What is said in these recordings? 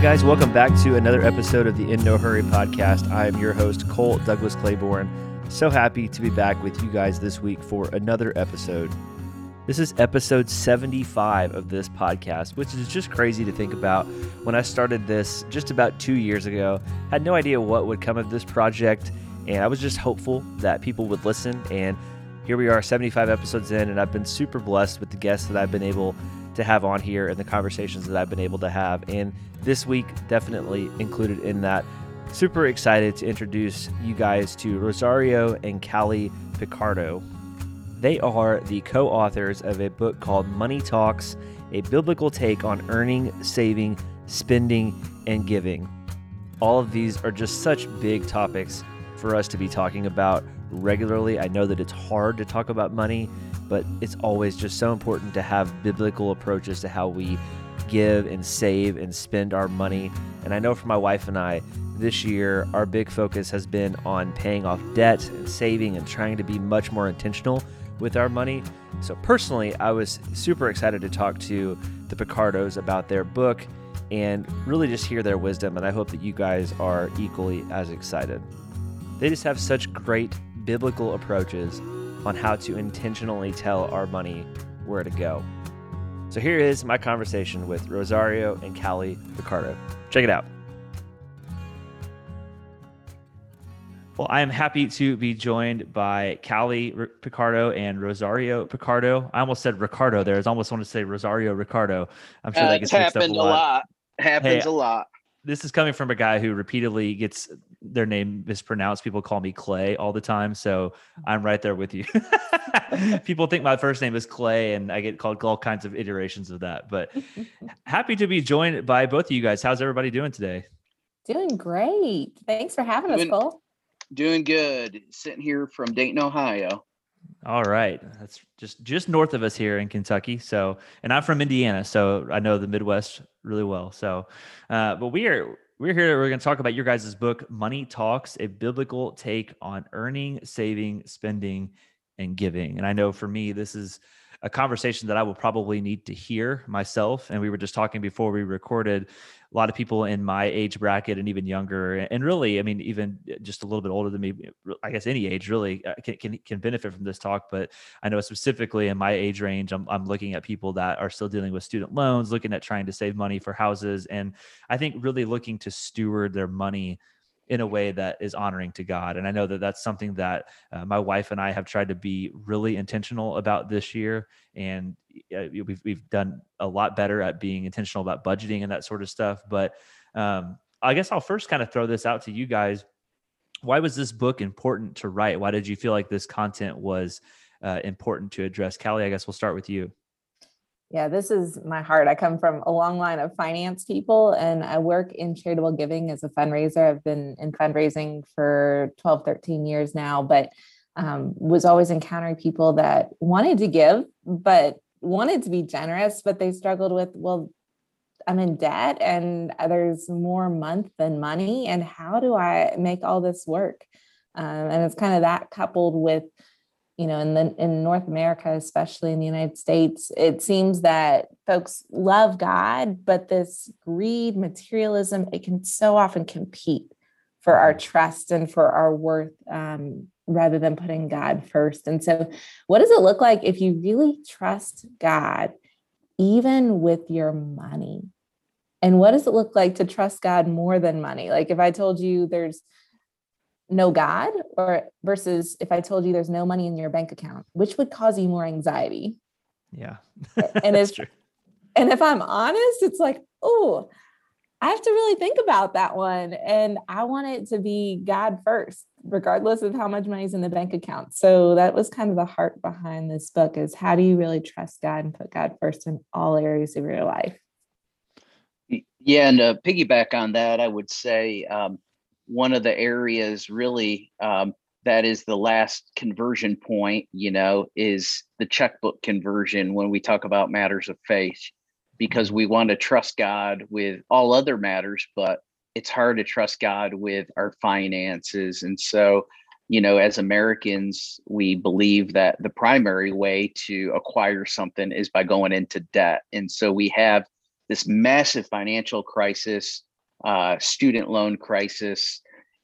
guys, welcome back to another episode of the In No Hurry podcast. I am your host, Cole Douglas Claiborne. So happy to be back with you guys this week for another episode. This is episode 75 of this podcast, which is just crazy to think about. When I started this just about two years ago, had no idea what would come of this project, and I was just hopeful that people would listen. And here we are, 75 episodes in, and I've been super blessed with the guests that I've been able to have on here and the conversations that I've been able to have. And this week, definitely included in that. Super excited to introduce you guys to Rosario and Callie Picardo. They are the co authors of a book called Money Talks, a biblical take on earning, saving, spending, and giving. All of these are just such big topics for us to be talking about regularly. I know that it's hard to talk about money, but it's always just so important to have biblical approaches to how we give and save and spend our money. And I know for my wife and I, this year, our big focus has been on paying off debt and saving and trying to be much more intentional with our money. So, personally, I was super excited to talk to the Picardos about their book and really just hear their wisdom. And I hope that you guys are equally as excited. They just have such great biblical approaches on how to intentionally tell our money where to go. So, here is my conversation with Rosario and Callie Picardo. Check it out. Well, I am happy to be joined by Callie Picardo and Rosario Picardo. I almost said Ricardo there. I almost want to say Rosario Ricardo. I'm sure uh, that gets happened a lot. lot. Happens hey, a lot. This is coming from a guy who repeatedly gets their name mispronounced. People call me Clay all the time, so I'm right there with you. People think my first name is Clay, and I get called all kinds of iterations of that. But happy to be joined by both of you guys. How's everybody doing today? Doing great. Thanks for having us, Cole. Doing good. Sitting here from Dayton, Ohio. All right, that's just just north of us here in Kentucky. So, and I'm from Indiana, so I know the Midwest really well. So, uh, but we are we're here. We're going to talk about your guys' book, Money Talks: A Biblical Take on Earning, Saving, Spending, and Giving. And I know for me, this is a conversation that I will probably need to hear myself. And we were just talking before we recorded a lot of people in my age bracket and even younger, and really, I mean, even just a little bit older than me, I guess any age really uh, can, can, can benefit from this talk. But I know specifically in my age range, I'm, I'm looking at people that are still dealing with student loans, looking at trying to save money for houses. And I think really looking to steward their money in a way that is honoring to God. And I know that that's something that uh, my wife and I have tried to be really intentional about this year. And uh, we've, we've done a lot better at being intentional about budgeting and that sort of stuff. But um, I guess I'll first kind of throw this out to you guys. Why was this book important to write? Why did you feel like this content was uh, important to address? Callie, I guess we'll start with you. Yeah, this is my heart. I come from a long line of finance people and I work in charitable giving as a fundraiser. I've been in fundraising for 12, 13 years now, but um, was always encountering people that wanted to give, but wanted to be generous, but they struggled with, well, I'm in debt and there's more month than money. And how do I make all this work? Um, and it's kind of that coupled with you know in the in north america especially in the united states it seems that folks love god but this greed materialism it can so often compete for our mm-hmm. trust and for our worth um, rather than putting god first. And so what does it look like if you really trust god even with your money? And what does it look like to trust god more than money? Like if i told you there's no God or versus if I told you there's no money in your bank account, which would cause you more anxiety? Yeah. and if true. and if I'm honest, it's like, oh, I have to really think about that one. And I want it to be God first, regardless of how much money is in the bank account. So that was kind of the heart behind this book is how do you really trust God and put God first in all areas of your life? Yeah, and to piggyback on that, I would say um, one of the areas really um, that is the last conversion point, you know, is the checkbook conversion when we talk about matters of faith, because we want to trust God with all other matters, but it's hard to trust God with our finances. And so, you know, as Americans, we believe that the primary way to acquire something is by going into debt. And so we have this massive financial crisis uh, student loan crisis,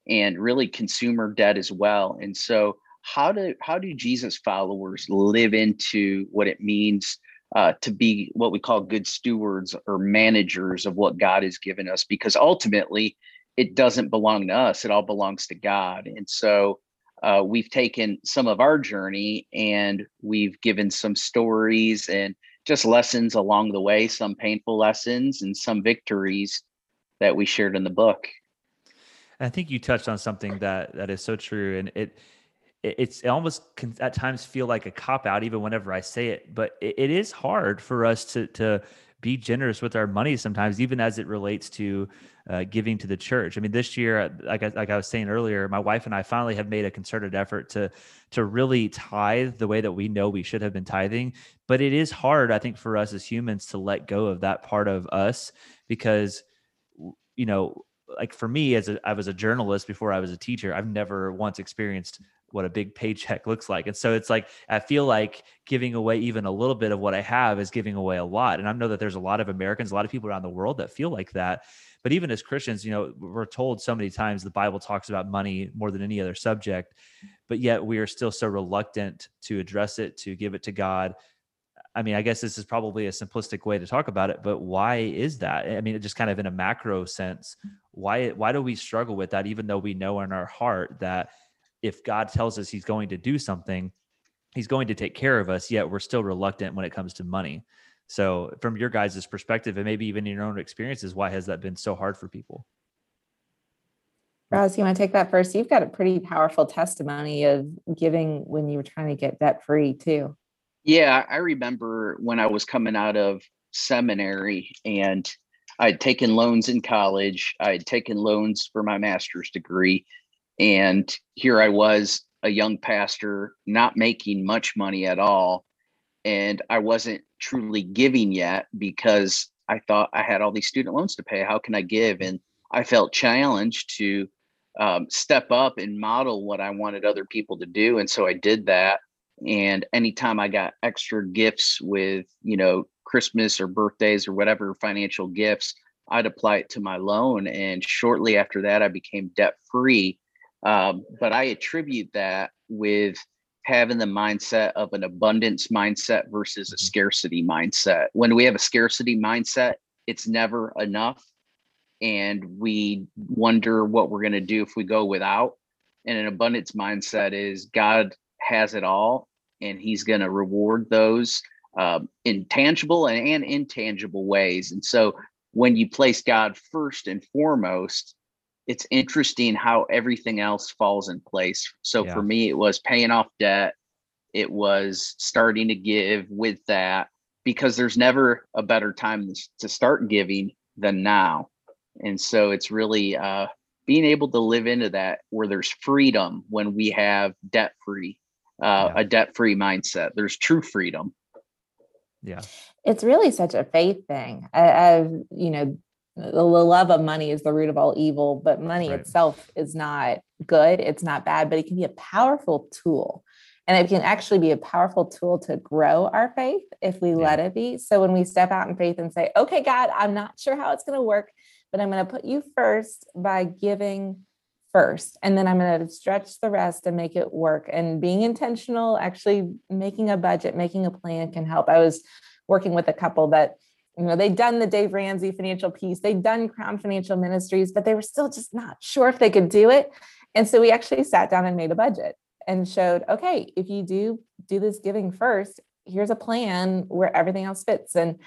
and really consumer debt as well. And so, how do how do Jesus followers live into what it means uh, to be what we call good stewards or managers of what God has given us? Because ultimately, it doesn't belong to us; it all belongs to God. And so, uh, we've taken some of our journey and we've given some stories and just lessons along the way, some painful lessons and some victories that we shared in the book. I think you touched on something that that is so true, and it it's it almost can at times feel like a cop out, even whenever I say it. But it, it is hard for us to to be generous with our money sometimes, even as it relates to uh, giving to the church. I mean, this year, like I, like I was saying earlier, my wife and I finally have made a concerted effort to to really tithe the way that we know we should have been tithing. But it is hard, I think, for us as humans to let go of that part of us because, you know, like for me, as a, I was a journalist before I was a teacher, I've never once experienced what a big paycheck looks like. And so it's like I feel like giving away even a little bit of what I have is giving away a lot. And I know that there's a lot of Americans, a lot of people around the world that feel like that. But even as Christians, you know, we're told so many times the Bible talks about money more than any other subject, but yet we are still so reluctant to address it, to give it to God. I mean, I guess this is probably a simplistic way to talk about it, but why is that? I mean, it just kind of in a macro sense, why why do we struggle with that even though we know in our heart that if God tells us he's going to do something, he's going to take care of us, yet we're still reluctant when it comes to money. So, from your guys' perspective, and maybe even your own experiences, why has that been so hard for people? Roz, you want to take that first? You've got a pretty powerful testimony of giving when you were trying to get debt free, too. Yeah, I remember when I was coming out of seminary and I'd taken loans in college, I'd taken loans for my master's degree, and here I was, a young pastor, not making much money at all. And I wasn't truly giving yet because I thought I had all these student loans to pay. How can I give? And I felt challenged to um, step up and model what I wanted other people to do. And so I did that. And anytime I got extra gifts with, you know, Christmas or birthdays or whatever financial gifts, I'd apply it to my loan. And shortly after that, I became debt free um, but I attribute that with having the mindset of an abundance mindset versus a mm-hmm. scarcity mindset. When we have a scarcity mindset, it's never enough. And we wonder what we're going to do if we go without. And an abundance mindset is God has it all and he's going to reward those um, in tangible and, and intangible ways. And so when you place God first and foremost, it's interesting how everything else falls in place. So yeah. for me, it was paying off debt. It was starting to give with that because there's never a better time to start giving than now. And so it's really uh, being able to live into that where there's freedom when we have debt free, uh, yeah. a debt free mindset. There's true freedom. Yeah. It's really such a faith thing. I, I've, you know, the love of money is the root of all evil, but money right. itself is not good. It's not bad, but it can be a powerful tool. And it can actually be a powerful tool to grow our faith if we yeah. let it be. So when we step out in faith and say, okay, God, I'm not sure how it's going to work, but I'm going to put you first by giving first. And then I'm going to stretch the rest and make it work. And being intentional, actually making a budget, making a plan can help. I was working with a couple that you know they'd done the dave ramsey financial piece they'd done crown financial ministries but they were still just not sure if they could do it and so we actually sat down and made a budget and showed okay if you do do this giving first here's a plan where everything else fits and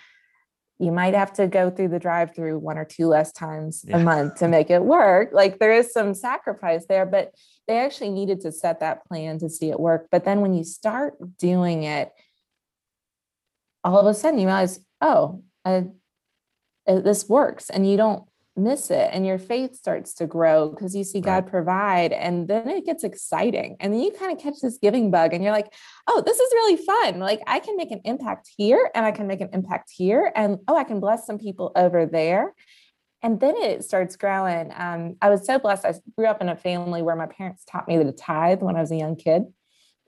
you might have to go through the drive through one or two less times yeah. a month to make it work. Like there is some sacrifice there but they actually needed to set that plan to see it work. But then when you start doing it all of a sudden you realize oh uh, this works. And you don't miss it and your faith starts to grow because you see God provide and then it gets exciting and then you kind of catch this giving bug and you're like oh this is really fun. Like I can make an impact here and I can make an impact here and oh I can bless some people over there. And then it starts growing. Um, I was so blessed. I grew up in a family where my parents taught me to tithe when I was a young kid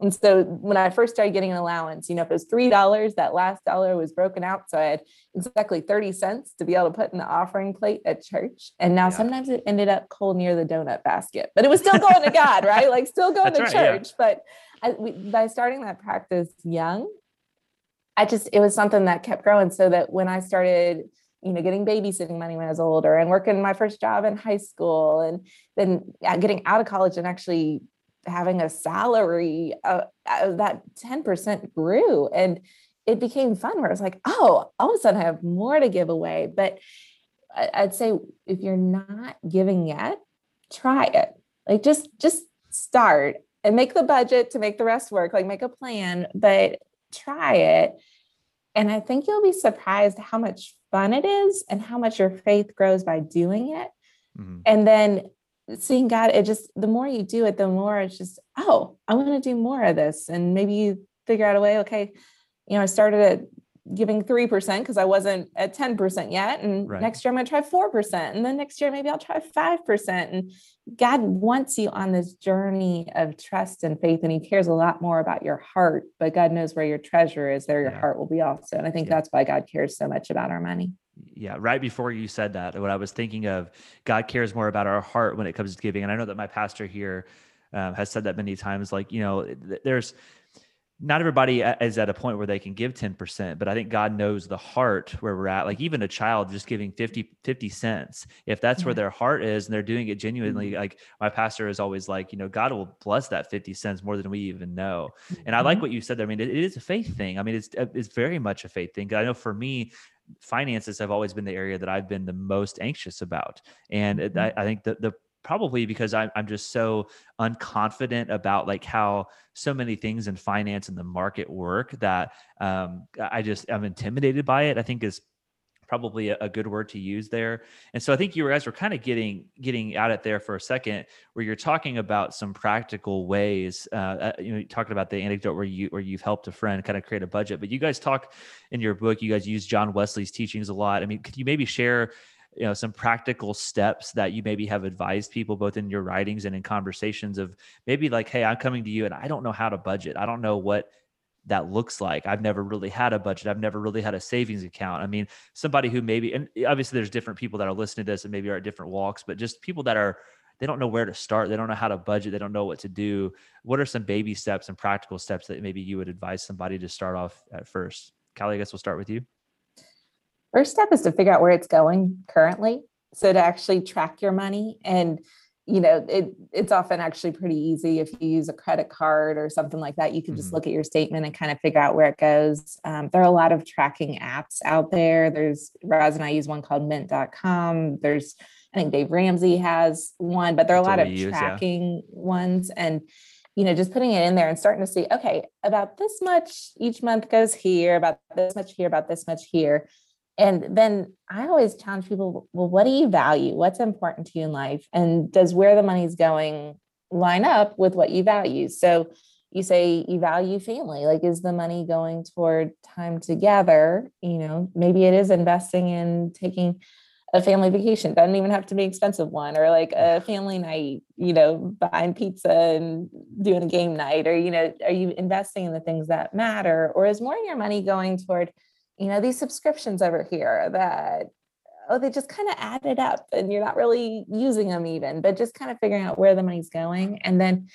And so when I first started getting an allowance, you know, if it was $3, that last dollar was broken out. So I had exactly 30 cents to be able to put in the offering plate at church. And now yeah. sometimes it ended up cold near the donut basket, but it was still going to God, right? Like still going to right, church. Yeah. But I, we, by starting that practice young, I just, it was something that kept growing so that when I started, you know, getting babysitting money when I was older and working my first job in high school and then getting out of college and actually having a salary, uh, uh, that 10% grew and it became fun where I was like, oh, all of a sudden I have more to give away. But I'd say if you're not giving yet, try it. Like just just start and make the budget to make the rest work, like make a plan, but try it. And I think you'll be surprised how much fun it is and how much your faith grows by doing it. Mm-hmm. And then seeing God, it just the more you do it, the more it's just, oh, I want to do more of this. And maybe you figure out a way, okay, you know, I started at giving 3% because I wasn't at 10% yet. And right. next year I'm going to try 4%. And then next year, maybe I'll try 5%. And God wants you on this journey of trust and faith. And He cares a lot more about your heart, but God knows where your treasure is, there your yeah. heart will be also. And I think yeah. that's why God cares so much about our money. Yeah, right before you said that, what I was thinking of, God cares more about our heart when it comes to giving. And I know that my pastor here um, has said that many times. Like, you know, there's not everybody is at a point where they can give 10%, but I think God knows the heart where we're at. Like even a child just giving 50, 50 cents, if that's where their heart is and they're doing it genuinely, mm-hmm. like my pastor is always like, you know, God will bless that 50 cents more than we even know. And I like mm-hmm. what you said there. I mean, it, it is a faith thing. I mean, it's, uh, it's very much a faith thing. I know for me, finances have always been the area that I've been the most anxious about. And mm-hmm. I, I think that the probably because I'm, I'm just so unconfident about like how so many things in finance and the market work that um, I just I'm intimidated by it. I think is probably a, a, good word to use there. And so I think you guys were kind of getting getting at it there for a second, where you're talking about some practical ways. Uh, uh you know, talking about the anecdote where you where you've helped a friend kind of create a budget. But you guys talk in your book. You guys use John Wesley's teachings a lot. I mean, could you maybe share you know some practical steps that you maybe have advised people both in your writings and in conversations of maybe like hey i'm coming to you and i don't know how to budget i don't know what that looks like i've never really had a budget i've never really had a savings account i mean somebody who maybe and obviously there's different people that are listening to this and maybe are at different walks but just people that are they don't know where to start they don't know how to budget they don't know what to do what are some baby steps and practical steps that maybe you would advise somebody to start off at first callie i guess we'll start with you First step is to figure out where it's going currently. So to actually track your money and you know it it's often actually pretty easy if you use a credit card or something like that you can just mm-hmm. look at your statement and kind of figure out where it goes um, there are a lot of tracking apps out there there's Roz and I use one called mint.com there's I think Dave Ramsey has one but there are a lot of use, tracking yeah. ones and you know just putting it in there and starting to see okay about this much each month goes here about this much here about this much here and then I always challenge people well, what do you value? What's important to you in life? And does where the money's going line up with what you value? So you say you value family. Like, is the money going toward time together? You know, maybe it is investing in taking a family vacation. Doesn't even have to be expensive one, or like a family night, you know, buying pizza and doing a game night, or, you know, are you investing in the things that matter? Or is more of your money going toward you know, these subscriptions over here that, oh, they just kind of added up and you're not really using them even, but just kind of figuring out where the money's going and then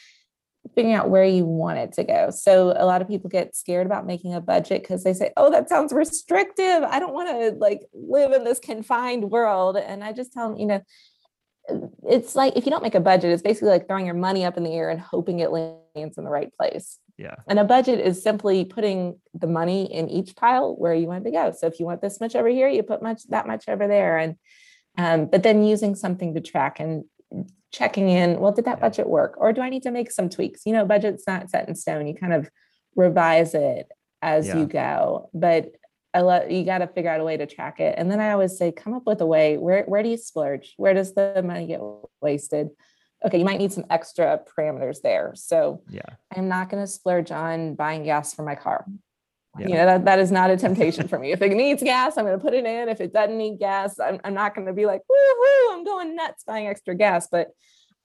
figuring out where you want it to go. So a lot of people get scared about making a budget because they say, oh, that sounds restrictive. I don't want to like live in this confined world. And I just tell them, you know, it's like if you don't make a budget, it's basically like throwing your money up in the air and hoping it lands in the right place. Yeah. And a budget is simply putting the money in each pile where you want to go. So if you want this much over here, you put much that much over there. And um, but then using something to track and checking in, well, did that budget work? Or do I need to make some tweaks? You know, budget's not set in stone. You kind of revise it as yeah. you go. But I love you got to figure out a way to track it. And then I always say, come up with a way. Where where do you splurge? Where does the money get wasted? Okay, you might need some extra parameters there. So yeah, I'm not going to splurge on buying gas for my car. Yeah. You know, that, that is not a temptation for me. If it needs gas, I'm going to put it in. If it doesn't need gas, I'm, I'm not going to be like, woohoo, I'm going nuts buying extra gas. But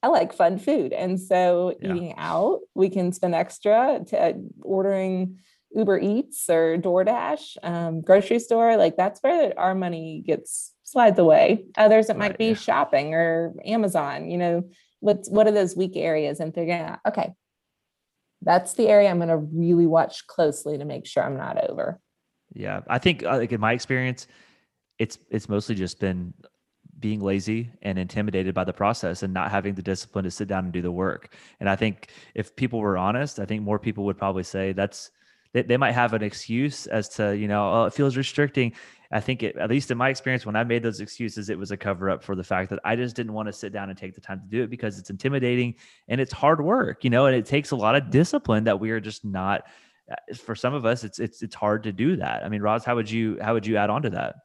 I like fun food. And so yeah. eating out, we can spend extra to uh, ordering Uber Eats or DoorDash, um, grocery store. Like that's where our money gets slides away. Others, it might be yeah. shopping or Amazon, you know, what's, what are those weak areas and figuring out, okay, that's the area I'm going to really watch closely to make sure I'm not over. Yeah. I think uh, like in my experience, it's, it's mostly just been being lazy and intimidated by the process and not having the discipline to sit down and do the work. And I think if people were honest, I think more people would probably say that's they, they might have an excuse as to, you know, oh, it feels restricting. I think it, at least in my experience, when I made those excuses, it was a cover up for the fact that I just didn't want to sit down and take the time to do it because it's intimidating and it's hard work, you know, and it takes a lot of discipline that we are just not. Uh, for some of us, it's it's it's hard to do that. I mean, Roz, how would you how would you add on to that?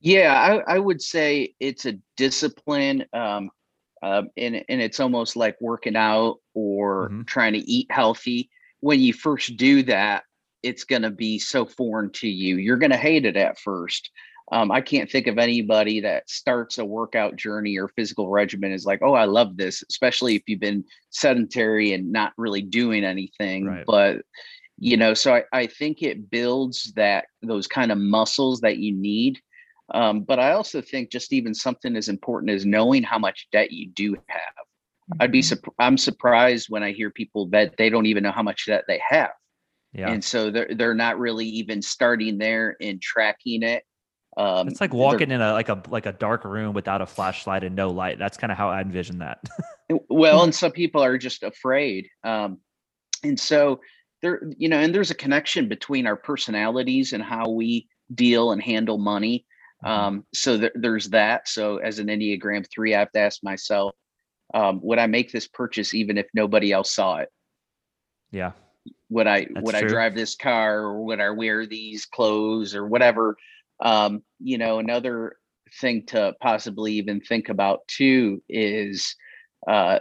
Yeah, I, I would say it's a discipline, um, uh, and and it's almost like working out or mm-hmm. trying to eat healthy. When you first do that, it's going to be so foreign to you. You're going to hate it at first. Um, I can't think of anybody that starts a workout journey or physical regimen is like, oh, I love this, especially if you've been sedentary and not really doing anything. Right. But you know, so I, I think it builds that those kind of muscles that you need um, but I also think just even something as important as knowing how much debt you do have. I'd be mm-hmm. I'm surprised when I hear people that they don't even know how much debt they have. Yeah. And so they're they're not really even starting there and tracking it. Um, it's like walking in a like a like a dark room without a flashlight and no light. That's kind of how I envision that. well, and some people are just afraid. Um, and so there, you know, and there's a connection between our personalities and how we deal and handle money. Mm-hmm. Um, so th- there's that. So as an Enneagram three, I have to ask myself, um, would I make this purchase even if nobody else saw it? Yeah. Would I That's would true. I drive this car or would I wear these clothes or whatever? Um, you know, another thing to possibly even think about too is uh,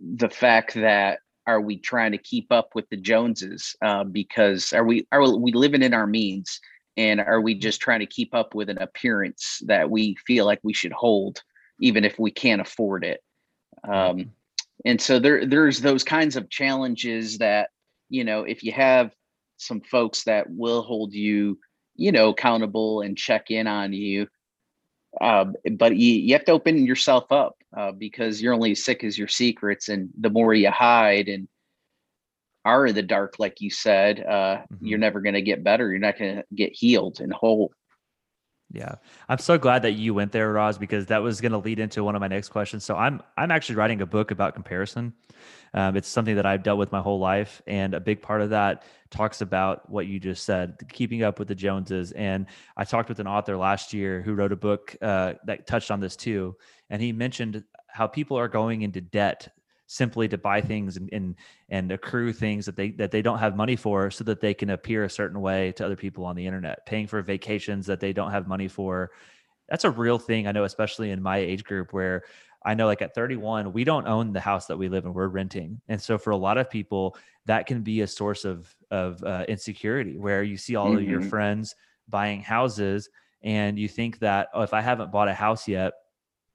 the fact that are we trying to keep up with the Joneses? Uh, because are we are we living in our means? and are we just trying to keep up with an appearance that we feel like we should hold even if we can't afford it um, and so there there's those kinds of challenges that you know if you have some folks that will hold you you know accountable and check in on you uh, but you, you have to open yourself up uh, because you're only as sick as your secrets and the more you hide and are in the dark, like you said, uh, mm-hmm. you're never going to get better. You're not going to get healed and whole. Yeah, I'm so glad that you went there, Roz, because that was going to lead into one of my next questions. So I'm I'm actually writing a book about comparison. Um, it's something that I've dealt with my whole life, and a big part of that talks about what you just said, keeping up with the Joneses. And I talked with an author last year who wrote a book uh, that touched on this too, and he mentioned how people are going into debt simply to buy things and, and and accrue things that they that they don't have money for so that they can appear a certain way to other people on the internet paying for vacations that they don't have money for that's a real thing i know especially in my age group where i know like at 31 we don't own the house that we live in we're renting and so for a lot of people that can be a source of of uh, insecurity where you see all mm-hmm. of your mm-hmm. friends buying houses and you think that oh if i haven't bought a house yet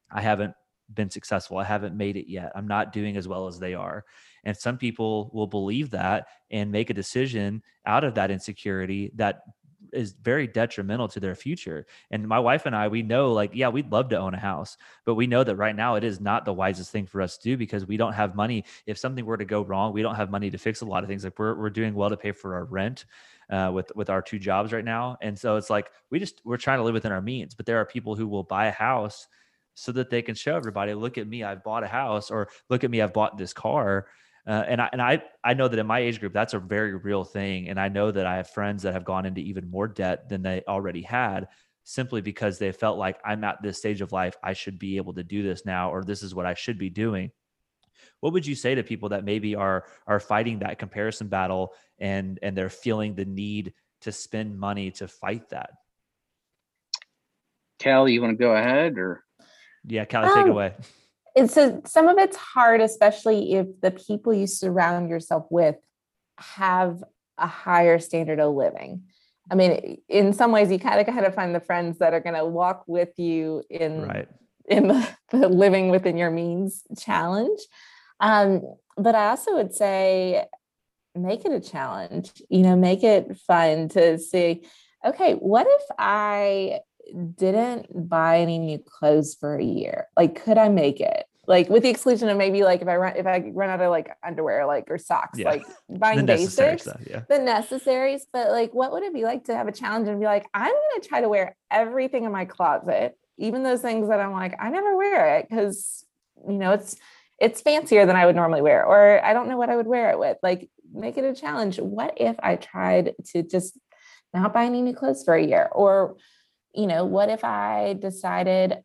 i haven't been successful. I haven't made it yet. I'm not doing as well as they are. And some people will believe that and make a decision out of that insecurity that is very detrimental to their future. And my wife and I, we know like, yeah, we'd love to own a house, but we know that right now it is not the wisest thing for us to do because we don't have money. If something were to go wrong, we don't have money to fix a lot of things. Like we're, we're doing well to pay for our rent uh, with, with our two jobs right now. And so it's like, we just, we're trying to live within our means, but there are people who will buy a house so that they can show everybody, look at me, I've bought a house, or look at me, I've bought this car. Uh, and I and I I know that in my age group that's a very real thing, and I know that I have friends that have gone into even more debt than they already had, simply because they felt like I'm at this stage of life, I should be able to do this now, or this is what I should be doing. What would you say to people that maybe are are fighting that comparison battle and and they're feeling the need to spend money to fight that? Cal, you want to go ahead or? Yeah, Callie, um, take it away. It's a, some of it's hard, especially if the people you surround yourself with have a higher standard of living. I mean, in some ways, you kind of kind of find the friends that are going to walk with you in right. in the, the living within your means challenge. Um, but I also would say make it a challenge, you know, make it fun to see, okay, what if I didn't buy any new clothes for a year? Like, could I make it? Like with the exclusion of maybe like if I run if I run out of like underwear like or socks, yeah. like buying basics, stuff, yeah. the necessaries. But like what would it be like to have a challenge and be like, I'm gonna try to wear everything in my closet, even those things that I'm like, I never wear it because you know it's it's fancier than I would normally wear, or I don't know what I would wear it with. Like, make it a challenge. What if I tried to just not buy any new clothes for a year? Or, you know, what if I decided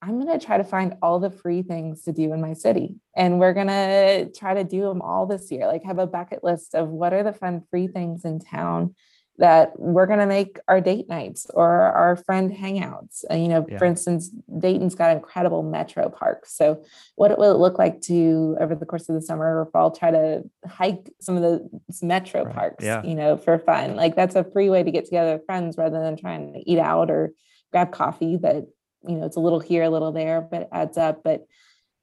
I'm going to try to find all the free things to do in my city and we're going to try to do them all this year? Like, have a bucket list of what are the fun free things in town that we're going to make our date nights or our friend hangouts. Uh, you know, yeah. for instance, Dayton's got incredible metro parks. So, what will it look like to over the course of the summer or fall try to hike some of the metro right. parks? Yeah. You know, for fun. Like that's a free way to get together with friends rather than trying to eat out or grab coffee. That you know, it's a little here, a little there, but it adds up. But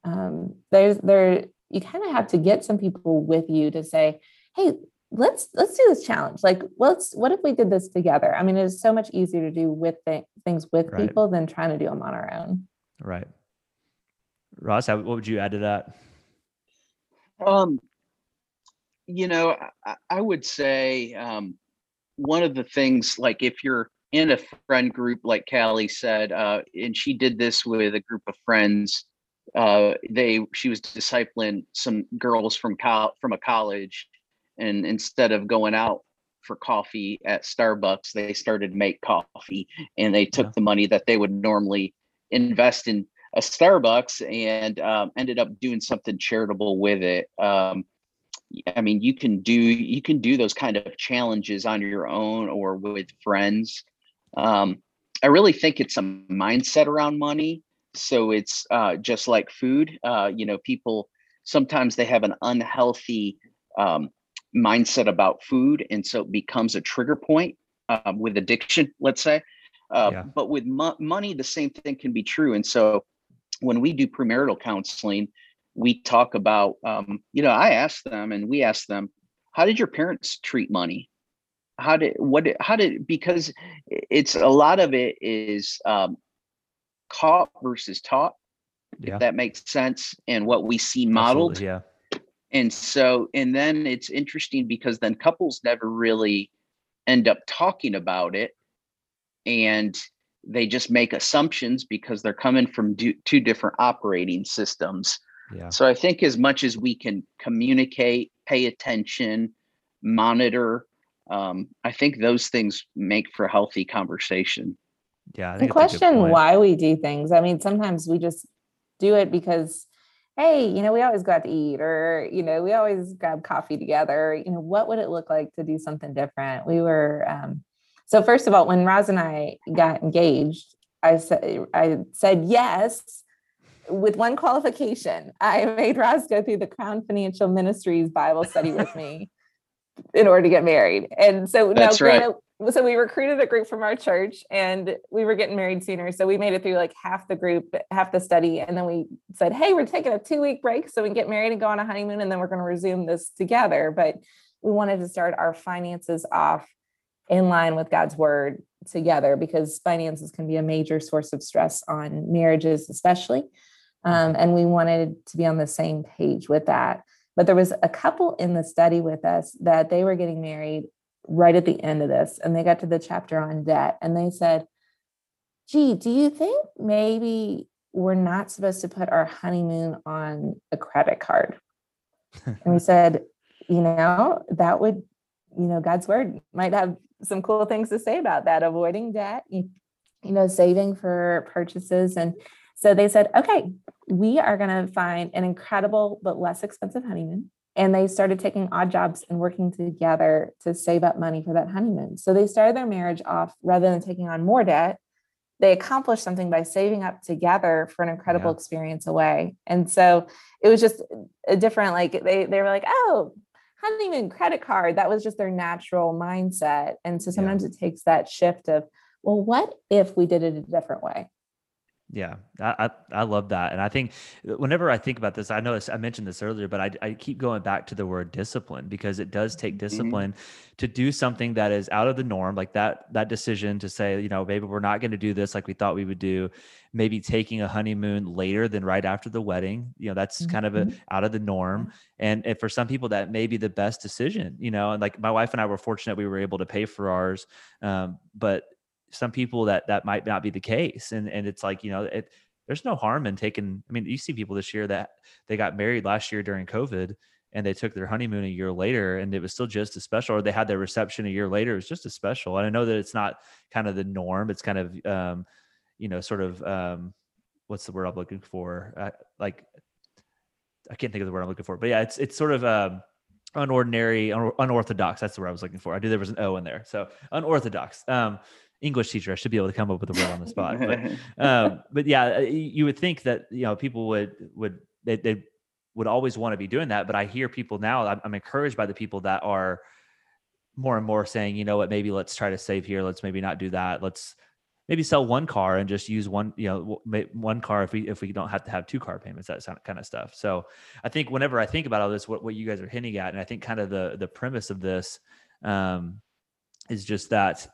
um, there's there you kind of have to get some people with you to say, hey let's let's do this challenge. Like let's what if we did this together? I mean it's so much easier to do with th- things with right. people than trying to do them on our own. Right. Roz how, what would you add to that? Um you know i, I would say um one of the things like if you're in a friend group like callie said uh and she did this with a group of friends uh they she was discipling some girls from col- from a college and instead of going out for coffee at Starbucks, they started to make coffee and they took yeah. the money that they would normally invest in a Starbucks and um, ended up doing something charitable with it. Um, I mean, you can do you can do those kind of challenges on your own or with friends. Um, I really think it's a mindset around money. So it's uh, just like food. Uh, you know, people sometimes they have an unhealthy um, mindset about food and so it becomes a trigger point um, with addiction let's say uh, yeah. but with mo- money the same thing can be true and so when we do premarital counseling we talk about um, you know i ask them and we ask them how did your parents treat money how did what how did because it's a lot of it is um, caught versus taught yeah. if that makes sense and what we see modeled Absolutely, yeah and so and then it's interesting because then couples never really end up talking about it and they just make assumptions because they're coming from do, two different operating systems. Yeah. so i think as much as we can communicate pay attention monitor um, i think those things make for healthy conversation. Yeah the question why we do things i mean sometimes we just do it because hey, you know, we always go out to eat or, you know, we always grab coffee together. You know, what would it look like to do something different? We were, um, so first of all, when Roz and I got engaged, I said, I said yes with one qualification. I made Roz go through the Crown Financial Ministries Bible study with me in order to get married. And so That's now, right so we recruited a group from our church and we were getting married sooner. So we made it through like half the group half the study and then we said hey we're taking a two week break so we can get married and go on a honeymoon and then we're going to resume this together. But we wanted to start our finances off in line with god's word together because finances can be a major source of stress on marriages especially um, and we wanted to be on the same page with that. But there was a couple in the study with us that they were getting married right at the end of this and they got to the chapter on debt and they said, gee, do you think maybe we're not supposed to put our honeymoon on a credit card? and we said, you know, that would, you know, God's word might have some cool things to say about that, avoiding debt, you, you know, saving for purchases. And so they said, okay, we are going to find an incredible but less expensive honeymoon and they started taking odd jobs and working together to save up money for that honeymoon. So they started their marriage off rather than taking on more debt. They accomplished something by saving up together for an incredible yeah. experience away. And so it was just a different, like they, they were like, oh, honeymoon credit card. That was just their natural mindset. And so sometimes yeah. it takes that shift of, well, what if we did it a different way? Yeah, I, I, I love that, and I think whenever I think about this, I know I mentioned this earlier, but I I keep going back to the word discipline because it does take mm-hmm. discipline mm-hmm. to do something that is out of the norm, like that that decision to say, you know, maybe we're not going to do this like we thought we would do, maybe taking a honeymoon later than right after the wedding, you know, that's mm-hmm. kind of a mm-hmm. out of the norm, and, and for some people that may be the best decision, you know, and like my wife and I were fortunate we were able to pay for ours, um, but some people that that might not be the case and and it's like you know it there's no harm in taking i mean you see people this year that they got married last year during covid and they took their honeymoon a year later and it was still just as special or they had their reception a year later it was just as special. And i know that it's not kind of the norm it's kind of um you know sort of um what's the word i'm looking for? Uh, like i can't think of the word i'm looking for but yeah it's it's sort of um unordinary unorthodox that's the word i was looking for. I knew there was an o in there so unorthodox. Um English teacher. I should be able to come up with a word on the spot. But, um, but yeah, uh, you would think that you know people would would they, they would always want to be doing that. But I hear people now. I'm, I'm encouraged by the people that are more and more saying, you know what, maybe let's try to save here. Let's maybe not do that. Let's maybe sell one car and just use one, you know, one car if we if we don't have to have two car payments, that kind of stuff. So I think whenever I think about all this, what what you guys are hinting at, and I think kind of the the premise of this um, is just that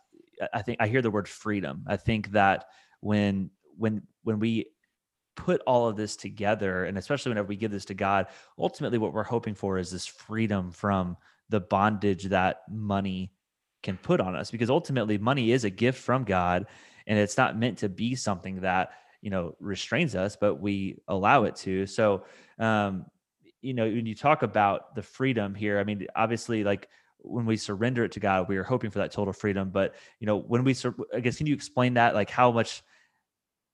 I think I hear the word freedom. I think that when when when we put all of this together and especially whenever we give this to God, ultimately what we're hoping for is this freedom from the bondage that money can put on us because ultimately money is a gift from God and it's not meant to be something that you know restrains us but we allow it to so um you know when you talk about the freedom here i mean obviously like when we surrender it to God, we are hoping for that total freedom. But you know, when we, sur- I guess, can you explain that? Like how much?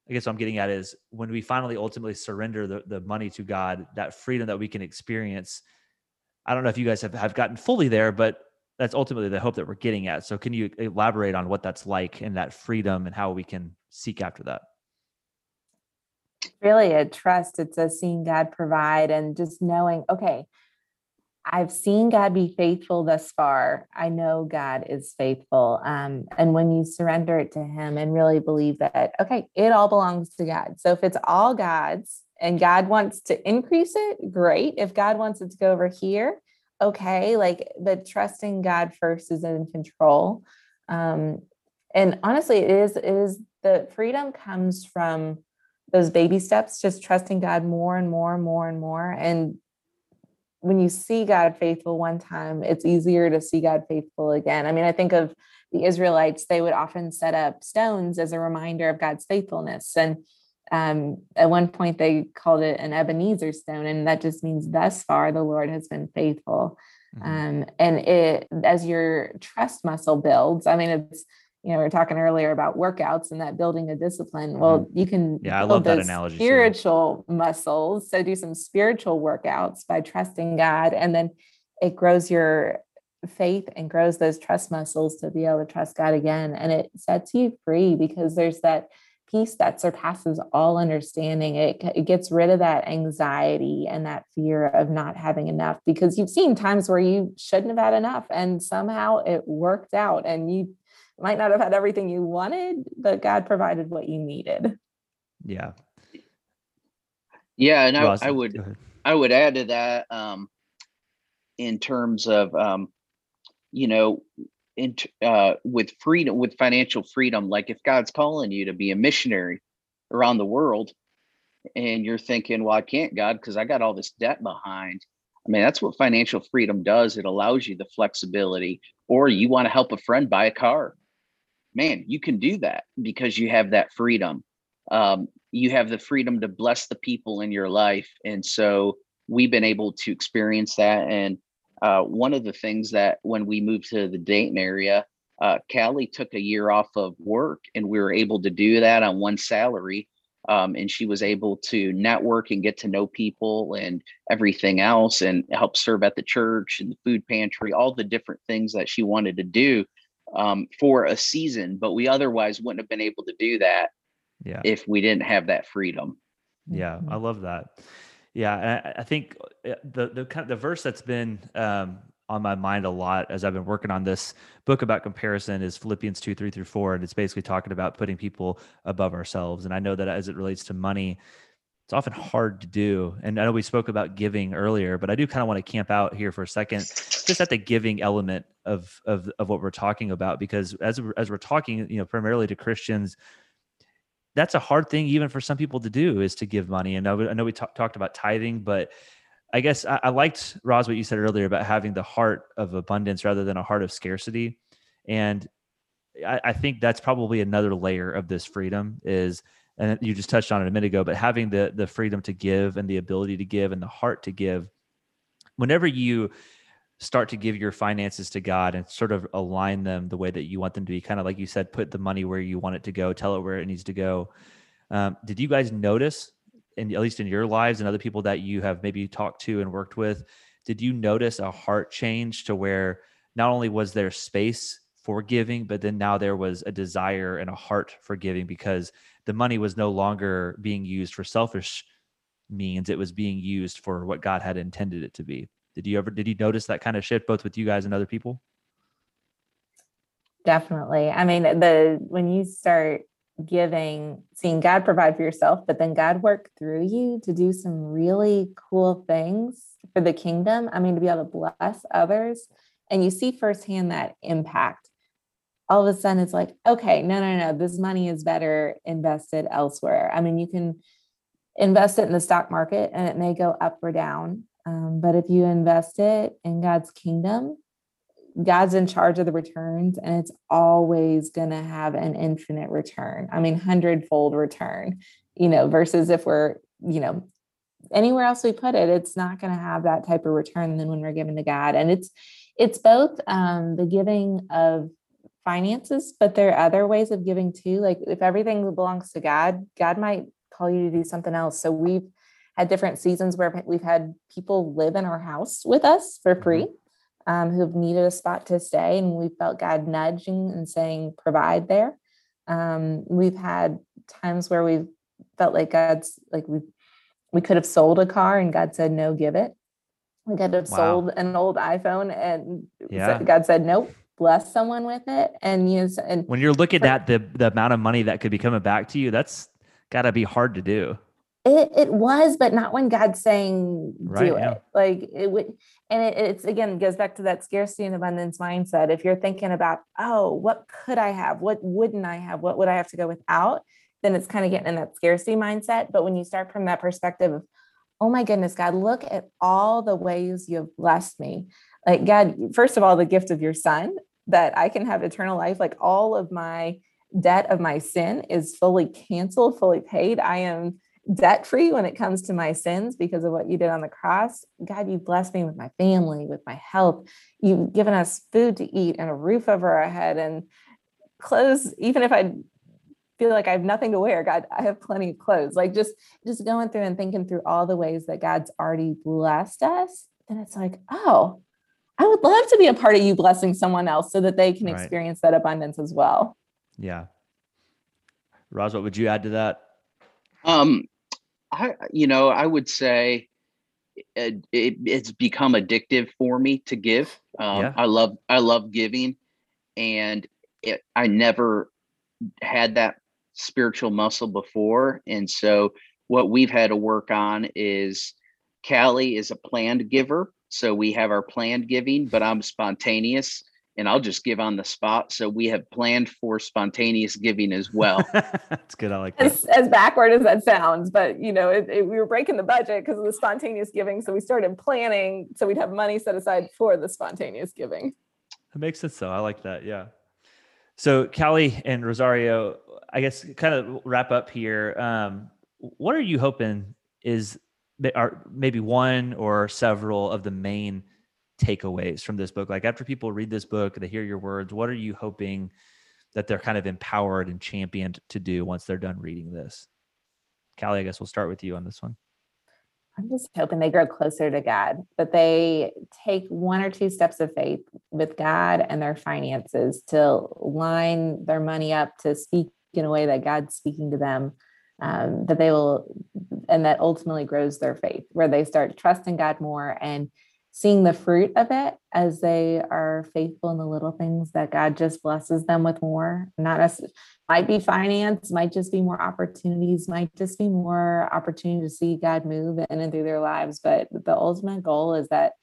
I guess what I'm getting at is when we finally ultimately surrender the, the money to God, that freedom that we can experience. I don't know if you guys have, have gotten fully there, but that's ultimately the hope that we're getting at. So can you elaborate on what that's like and that freedom and how we can seek after that? Really a trust. It's a seeing God provide and just knowing, okay, I've seen God be faithful thus far. I know God is faithful. Um, and when you surrender it to Him and really believe that, okay, it all belongs to God. So if it's all God's and God wants to increase it, great. If God wants it to go over here, okay. Like, but trusting God first is in control. Um, and honestly, it is, it is the freedom comes from those baby steps, just trusting God more and more and more and more. And when you see God faithful one time, it's easier to see God faithful again. I mean, I think of the Israelites, they would often set up stones as a reminder of God's faithfulness. And um, at one point, they called it an Ebenezer stone, and that just means thus far the Lord has been faithful. Mm-hmm. Um, and it, as your trust muscle builds, I mean, it's you know, we were talking earlier about workouts and that building a discipline. Well, mm-hmm. you can yeah, I love that analogy. Spiritual too. muscles. So do some spiritual workouts by trusting God, and then it grows your faith and grows those trust muscles to be able to trust God again. And it sets you free because there's that peace that surpasses all understanding. It, it gets rid of that anxiety and that fear of not having enough because you've seen times where you shouldn't have had enough and somehow it worked out and you might not have had everything you wanted, but God provided what you needed. Yeah. Yeah, and I, I would I would add to that um, in terms of um, you know in uh, with freedom with financial freedom like if God's calling you to be a missionary around the world and you're thinking well I can't God because I got all this debt behind I mean that's what financial freedom does it allows you the flexibility or you want to help a friend buy a car man, you can do that because you have that freedom. Um, you have the freedom to bless the people in your life. And so we've been able to experience that. And uh, one of the things that when we moved to the Dayton area, uh, Callie took a year off of work and we were able to do that on one salary. Um, and she was able to network and get to know people and everything else and help serve at the church and the food pantry, all the different things that she wanted to do um, for a season, but we otherwise wouldn't have been able to do that yeah. if we didn't have that freedom. Yeah, I love that. Yeah, I, I think uh, the the kind of the verse that's been um, on my mind a lot as I've been working on this book about comparison is Philippians 2, 3 through 4. And it's basically talking about putting people above ourselves. And I know that as it relates to money, it's often hard to do. And I know we spoke about giving earlier, but I do kind of want to camp out here for a second, just at the giving element of of of what we're talking about, because as as we're talking, you know, primarily to Christians, that's a hard thing even for some people to do is to give money. And I, know we t- talked about tithing, but I guess I, I liked Roz what you said earlier about having the heart of abundance rather than a heart of scarcity, and I, I think that's probably another layer of this freedom is and you just touched on it a minute ago, but having the the freedom to give and the ability to give and the heart to give, whenever you start to give your finances to God and sort of align them the way that you want them to be, kind of like you said, put the money where you want it to go, tell it where it needs to go. Um, did you guys notice, and at least in your lives and other people that you have maybe talked to and worked with, did you notice a heart change to where not only was there space for giving, but then now there was a desire and a heart for giving because the money was no longer being used for selfish means it was being used for what god had intended it to be. Did you ever did you notice that kind of shift both with you guys and other people? Definitely. I mean the when you start giving seeing god provide for yourself but then god work through you to do some really cool things for the kingdom i mean to be able to bless others and you see firsthand that impact all of a sudden it's like, okay, no, no, no, this money is better invested elsewhere. I mean, you can invest it in the stock market and it may go up or down. Um, but if you invest it in God's kingdom, God's in charge of the returns and it's always going to have an infinite return. I mean, hundredfold return, you know, versus if we're, you know, anywhere else we put it, it's not going to have that type of return than when we're given to God. And it's, it's both um, the giving of finances, but there are other ways of giving too. Like if everything belongs to God, God might call you to do something else. So we've had different seasons where we've had people live in our house with us for mm-hmm. free um, who've needed a spot to stay, and we felt God nudging and saying, provide there. Um, we've had times where we've felt like God's like we we could have sold a car and God said no, give it. We could have wow. sold an old iPhone and yeah. God said nope, bless someone with it and use and when you're looking for, at the the amount of money that could be coming back to you that's got to be hard to do. It, it was but not when god's saying right, do yeah. it. Like it would and it, it's again goes back to that scarcity and abundance mindset. If you're thinking about oh what could i have? What wouldn't i have? What would i have to go without? Then it's kind of getting in that scarcity mindset. But when you start from that perspective of oh my goodness god look at all the ways you have blessed me. Like god first of all the gift of your son that I can have eternal life. Like all of my debt of my sin is fully canceled, fully paid. I am debt free when it comes to my sins because of what you did on the cross. God, you blessed me with my family, with my health. You've given us food to eat and a roof over our head and clothes. Even if I feel like I have nothing to wear, God, I have plenty of clothes. Like just just going through and thinking through all the ways that God's already blessed us. And it's like, oh, I would love to be a part of you blessing someone else so that they can right. experience that abundance as well. Yeah. Roz, what would you add to that? Um, I, you know, I would say it, it, it's become addictive for me to give. Um, yeah. I love, I love giving and it, I never had that spiritual muscle before. And so what we've had to work on is Callie is a planned giver. So we have our planned giving, but I'm spontaneous and I'll just give on the spot. So we have planned for spontaneous giving as well. That's good. I like that. As, as backward as that sounds, but you know, it, it, we were breaking the budget because of the spontaneous giving. So we started planning so we'd have money set aside for the spontaneous giving. That makes sense though. I like that. Yeah. So Callie and Rosario, I guess kind of wrap up here. Um, what are you hoping is are maybe one or several of the main takeaways from this book? Like after people read this book, they hear your words, what are you hoping that they're kind of empowered and championed to do once they're done reading this? Callie, I guess we'll start with you on this one. I'm just hoping they grow closer to God, that they take one or two steps of faith with God and their finances to line their money up to speak in a way that God's speaking to them um, that they will, and that ultimately grows their faith, where they start trusting God more and seeing the fruit of it as they are faithful in the little things that God just blesses them with more. Not as might be finance, might just be more opportunities, might just be more opportunity to see God move in and through their lives. But the ultimate goal is that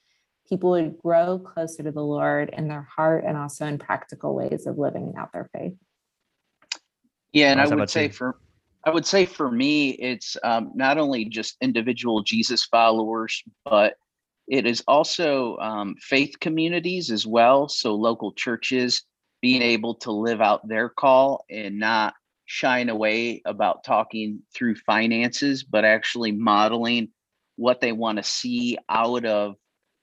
people would grow closer to the Lord in their heart and also in practical ways of living out their faith. Yeah, and I would say you? for I would say for me, it's um, not only just individual Jesus followers, but it is also um, faith communities as well. So local churches being able to live out their call and not shying away about talking through finances, but actually modeling what they want to see out of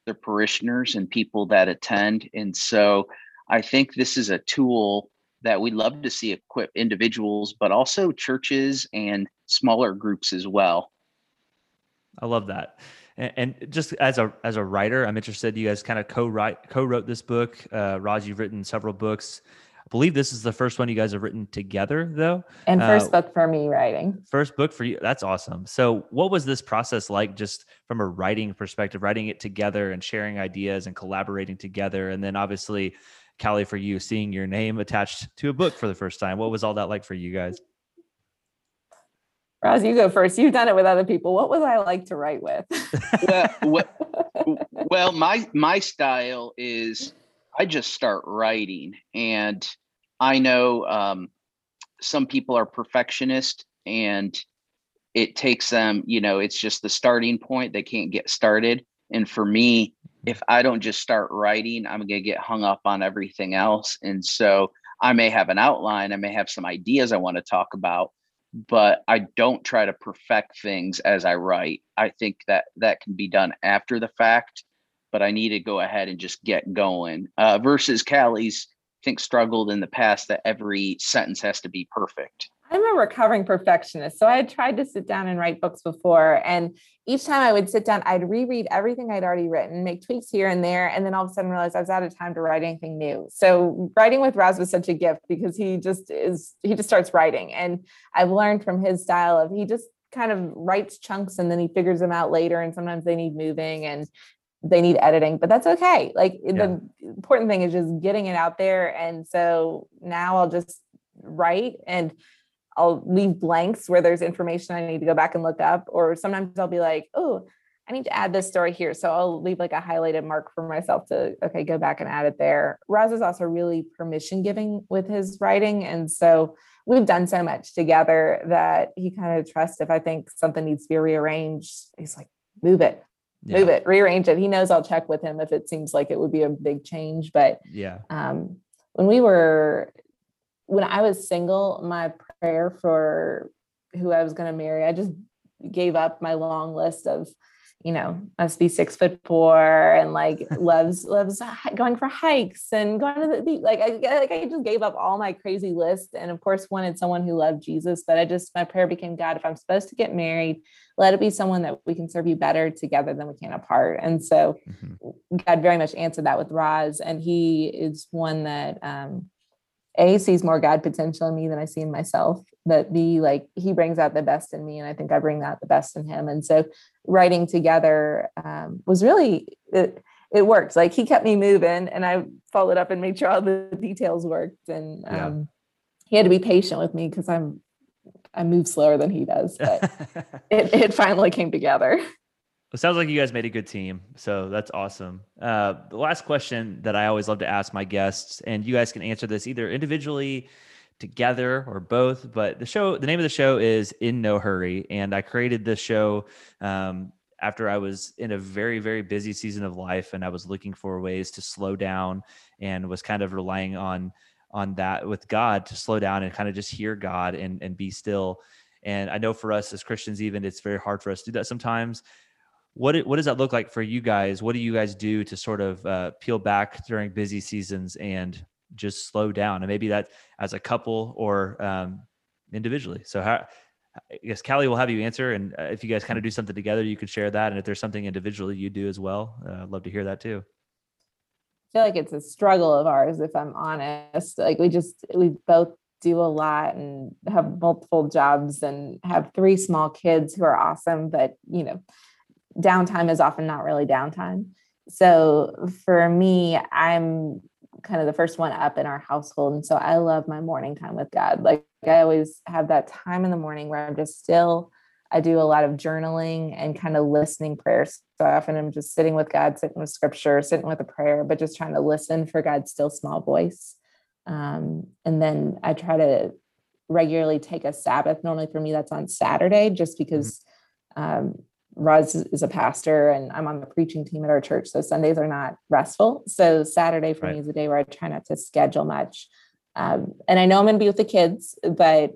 their parishioners and people that attend. And so I think this is a tool that we love to see equip individuals, but also churches and smaller groups as well. I love that. And, and, just as a as a writer, I'm interested. You guys kind of co-write co-wrote this book. Uh, Roz, you've written several books. I believe this is the first one you guys have written together, though. And first uh, book for me writing. First book for you. That's awesome. So, what was this process like, just from a writing perspective, writing it together and sharing ideas and collaborating together, and then obviously, Callie, for you, seeing your name attached to a book for the first time. What was all that like for you guys? Roz, you go first. You've done it with other people. What was I like to write with? well, well, my my style is I just start writing, and I know um, some people are perfectionist, and it takes them. You know, it's just the starting point. They can't get started, and for me, if I don't just start writing, I'm gonna get hung up on everything else, and so I may have an outline. I may have some ideas I want to talk about but I don't try to perfect things as I write. I think that that can be done after the fact, but I need to go ahead and just get going. Uh, versus Callie's, I think struggled in the past that every sentence has to be perfect. I'm a recovering perfectionist. So I had tried to sit down and write books before. And each time I would sit down, I'd reread everything I'd already written, make tweaks here and there. And then all of a sudden realize I was out of time to write anything new. So writing with Roz was such a gift because he just is, he just starts writing. And I've learned from his style of he just kind of writes chunks and then he figures them out later. And sometimes they need moving and they need editing, but that's okay. Like yeah. the important thing is just getting it out there. And so now I'll just write and I'll leave blanks where there's information I need to go back and look up. Or sometimes I'll be like, oh, I need to add this story here. So I'll leave like a highlighted mark for myself to, okay, go back and add it there. Roz is also really permission giving with his writing. And so we've done so much together that he kind of trusts if I think something needs to be rearranged, he's like, move it, yeah. move it, rearrange it. He knows I'll check with him if it seems like it would be a big change. But yeah, um, when we were when I was single, my prayer for who I was going to marry, I just gave up my long list of, you know, must be six foot four and like loves loves going for hikes and going to the beach. Like I like I just gave up all my crazy list, and of course wanted someone who loved Jesus. But I just my prayer became God, if I'm supposed to get married, let it be someone that we can serve you better together than we can apart. And so mm-hmm. God very much answered that with Roz, and He is one that um, a sees more God potential in me than I see in myself. But B, like he brings out the best in me, and I think I bring out the best in him. And so writing together um, was really it, it worked. Like he kept me moving, and I followed up and made sure all the details worked. And um, yeah. he had to be patient with me because I'm I move slower than he does, but it, it finally came together. It sounds like you guys made a good team. So that's awesome. Uh, the last question that I always love to ask my guests, and you guys can answer this either individually, together, or both. But the show, the name of the show is In No Hurry. And I created this show um, after I was in a very, very busy season of life and I was looking for ways to slow down and was kind of relying on on that with God to slow down and kind of just hear God and, and be still. And I know for us as Christians, even it's very hard for us to do that sometimes what what does that look like for you guys? What do you guys do to sort of uh, peel back during busy seasons and just slow down? And maybe that as a couple or um, individually. So how I guess Callie will have you answer, and uh, if you guys kind of do something together, you could share that. And if there's something individually you do as well, uh, I'd love to hear that too. I feel like it's a struggle of ours, if I'm honest. Like we just we both do a lot and have multiple jobs and have three small kids who are awesome, but you know downtime is often not really downtime. So for me, I'm kind of the first one up in our household. And so I love my morning time with God. Like I always have that time in the morning where I'm just still, I do a lot of journaling and kind of listening prayers. So often I'm just sitting with God, sitting with scripture, sitting with a prayer, but just trying to listen for God's still small voice. Um, and then I try to regularly take a Sabbath. Normally for me, that's on Saturday, just mm-hmm. because um, Roz is a pastor and I'm on the preaching team at our church. So Sundays are not restful. So Saturday for right. me is a day where I try not to schedule much. Um, and I know I'm going to be with the kids, but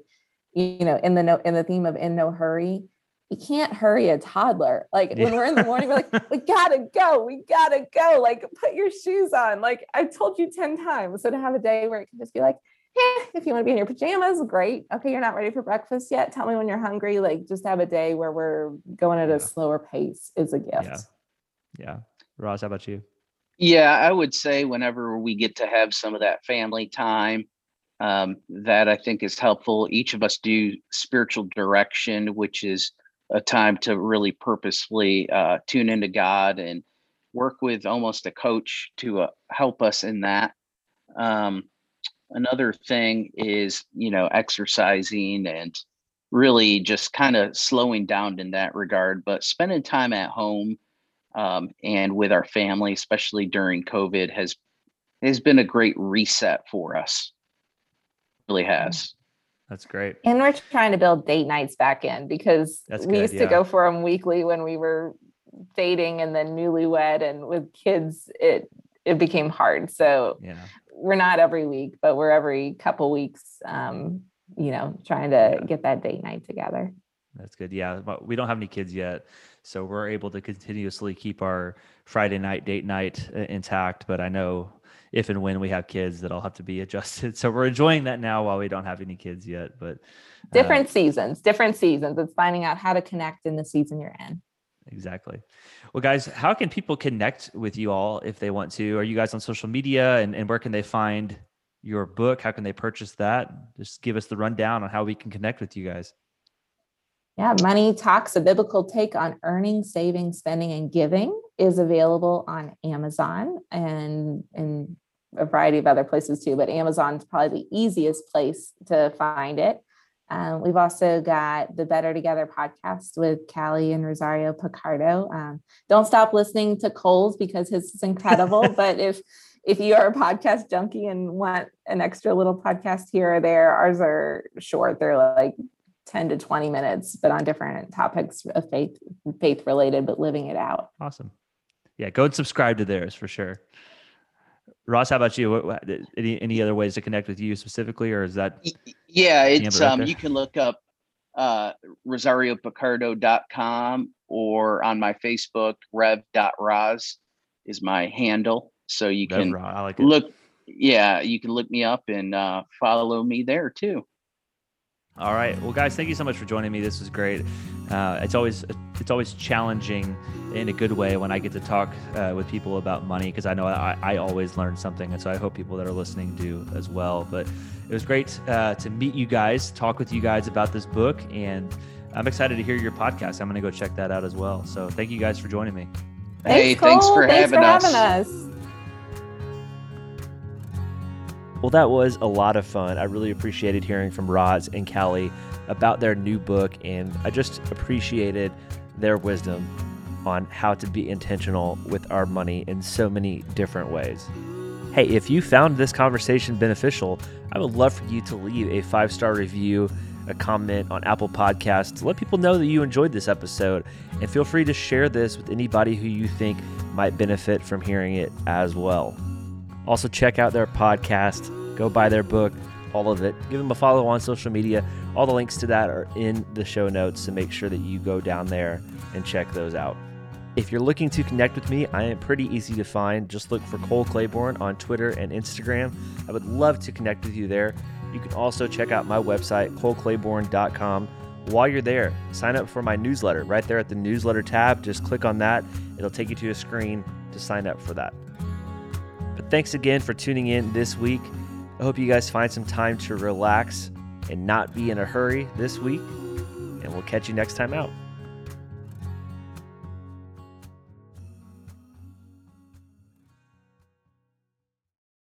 you know, in the no, in the theme of in no hurry, you can't hurry a toddler. Like yeah. when we're in the morning, we're like, we gotta go, we gotta go. Like put your shoes on. Like I've told you 10 times. So to have a day where it can just be like, yeah, if you want to be in your pajamas, great. Okay, you're not ready for breakfast yet. Tell me when you're hungry. Like just have a day where we're going at yeah. a slower pace is a gift. Yeah. Yeah. Roz, how about you? Yeah, I would say whenever we get to have some of that family time, um, that I think is helpful. Each of us do spiritual direction, which is a time to really purposefully uh, tune into God and work with almost a coach to uh, help us in that. Um, another thing is you know exercising and really just kind of slowing down in that regard but spending time at home um, and with our family especially during covid has has been a great reset for us. Really mm. has. That's great. And we're trying to build date nights back in because That's we good, used yeah. to go for them weekly when we were dating and then newlywed and with kids it it became hard. So yeah we're not every week, but we're every couple weeks. Um, you know, trying to get that date night together. That's good. Yeah, we don't have any kids yet, so we're able to continuously keep our Friday night date night uh, intact. But I know if and when we have kids, that'll have to be adjusted. So we're enjoying that now while we don't have any kids yet. But uh, different seasons, different seasons. It's finding out how to connect in the season you're in. Exactly. Well, guys, how can people connect with you all if they want to? Are you guys on social media and, and where can they find your book? How can they purchase that? Just give us the rundown on how we can connect with you guys. Yeah, Money Talks, a biblical take on earning, saving, spending, and giving is available on Amazon and in a variety of other places too, but Amazon's probably the easiest place to find it. Um, we've also got the Better Together podcast with Callie and Rosario Picardo. Um, don't stop listening to Cole's because his is incredible. but if if you are a podcast junkie and want an extra little podcast here or there, ours are short. They're like 10 to 20 minutes, but on different topics of faith, faith related, but living it out. Awesome. Yeah, go and subscribe to theirs for sure. Roz, how about you? Any any other ways to connect with you specifically, or is that? Yeah, it's um. You can look up uh, rosariopicardo.com or on my Facebook, rev.ros is my handle. So you can like look, yeah, you can look me up and uh, follow me there too. All right. Well, guys, thank you so much for joining me. This was great. Uh, it's always it's always challenging in a good way when I get to talk uh, with people about money because I know I, I, always learn something, and so I hope people that are listening do as well. But it was great uh, to meet you guys, talk with you guys about this book, and I'm excited to hear your podcast. I'm going to go check that out as well. So thank you guys for joining me. Hey, thanks, thanks for, thanks having, for us. having us. Well, that was a lot of fun. I really appreciated hearing from Roz and Callie about their new book, and I just appreciated their wisdom on how to be intentional with our money in so many different ways. Hey, if you found this conversation beneficial, I would love for you to leave a five star review, a comment on Apple Podcasts to let people know that you enjoyed this episode. And feel free to share this with anybody who you think might benefit from hearing it as well. Also, check out their podcast, go buy their book, all of it. Give them a follow on social media. All the links to that are in the show notes, so make sure that you go down there and check those out. If you're looking to connect with me, I am pretty easy to find. Just look for Cole Claiborne on Twitter and Instagram. I would love to connect with you there. You can also check out my website, coleclaiborne.com. While you're there, sign up for my newsletter right there at the newsletter tab. Just click on that, it'll take you to a screen to sign up for that. But thanks again for tuning in this week. I hope you guys find some time to relax and not be in a hurry this week. And we'll catch you next time out.